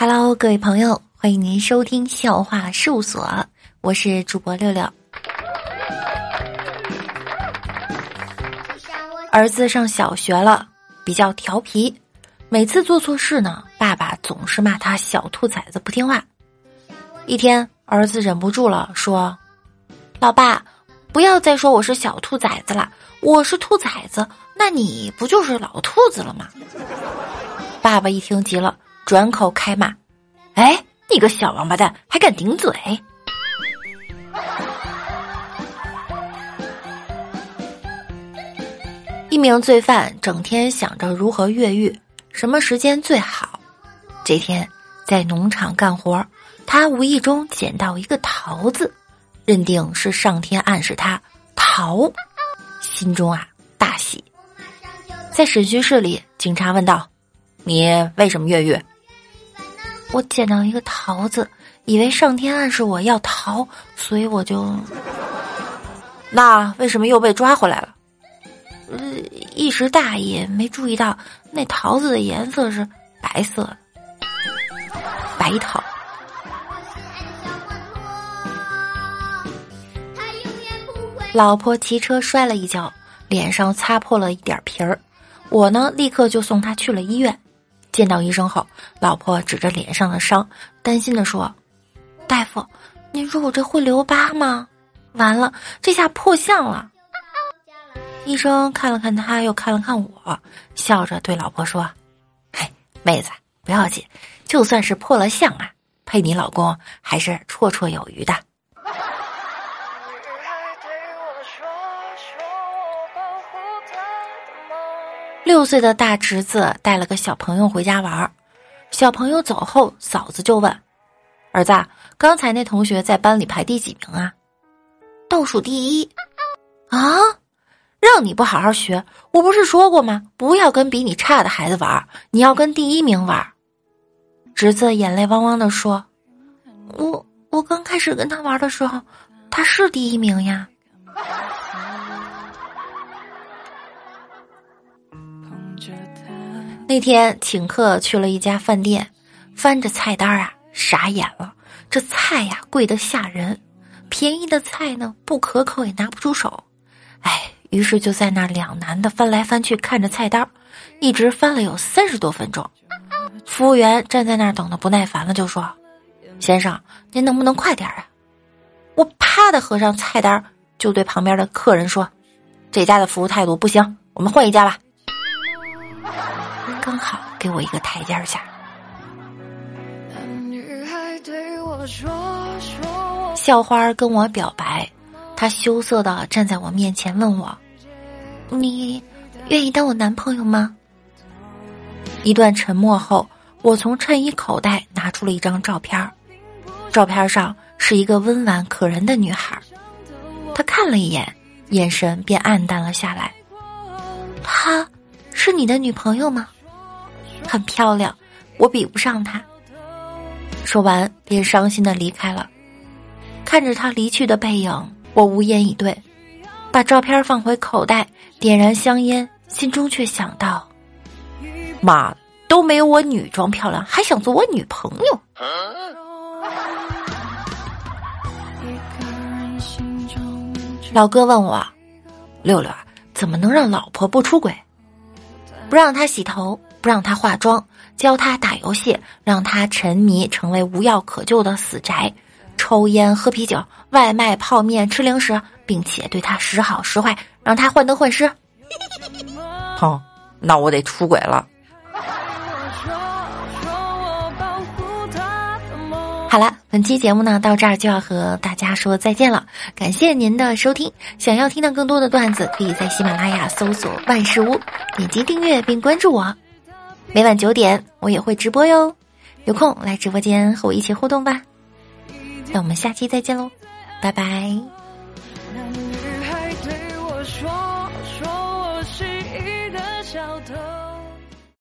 Hello，各位朋友，欢迎您收听笑话事务所，我是主播六六。儿子上小学了，比较调皮，每次做错事呢，爸爸总是骂他小兔崽子不听话。一天，儿子忍不住了，说：“老爸，不要再说我是小兔崽子了，我是兔崽子，那你不就是老兔子了吗？”爸爸一听急了。转口开骂：“哎，你个小王八蛋，还敢顶嘴！”一名罪犯整天想着如何越狱，什么时间最好。这天在农场干活，他无意中捡到一个桃子，认定是上天暗示他逃，心中啊大喜。在审讯室里，警察问道：“你为什么越狱？”我捡到一个桃子，以为上天暗示我要逃，所以我就……那为什么又被抓回来了？呃，一时大意，没注意到那桃子的颜色是白色，白桃。老婆骑车摔了一跤，脸上擦破了一点皮儿，我呢立刻就送她去了医院。见到医生后，老婆指着脸上的伤，担心的说：“大夫，您说我这会留疤吗？完了，这下破相了。”医生看了看他，又看了看我，笑着对老婆说：“嘿，妹子，不要紧，就算是破了相啊，配你老公还是绰绰有余的。”六岁的大侄子带了个小朋友回家玩儿，小朋友走后，嫂子就问：“儿子，刚才那同学在班里排第几名啊？”“倒数第一。”“啊，让你不好好学，我不是说过吗？不要跟比你差的孩子玩，你要跟第一名玩。”侄子眼泪汪汪的说：“我我刚开始跟他玩的时候，他是第一名呀。”那天请客去了一家饭店，翻着菜单啊，傻眼了。这菜呀贵得吓人，便宜的菜呢不可口也拿不出手。哎，于是就在那两难的翻来翻去看着菜单，一直翻了有三十多分钟。服务员站在那儿等的不耐烦了，就说：“先生，您能不能快点啊？”我啪的合上菜单，就对旁边的客人说：“这家的服务态度不行，我们换一家吧。”刚好给我一个台阶下。校花跟我表白，她羞涩的站在我面前问我：“你愿意当我男朋友吗？”一段沉默后，我从衬衣口袋拿出了一张照片，照片上是一个温婉可人的女孩。她看了一眼，眼神便暗淡了下来。她是你的女朋友吗？很漂亮，我比不上她。说完，便伤心的离开了。看着他离去的背影，我无言以对，把照片放回口袋，点燃香烟，心中却想到：妈，都没有我女装漂亮，还想做我女朋友？老哥问我：六六啊，怎么能让老婆不出轨？不让她洗头。不让他化妆，教他打游戏，让他沉迷成为无药可救的死宅，抽烟喝啤酒，外卖泡面吃零食，并且对他时好时坏，让他患得患失。哼，那我得出轨了。好了，本期节目呢到这儿就要和大家说再见了，感谢您的收听。想要听到更多的段子，可以在喜马拉雅搜索万事屋，点击订阅并关注我。每晚九点，我也会直播哟，有空来直播间和我一起互动吧。那我们下期再见喽，拜拜。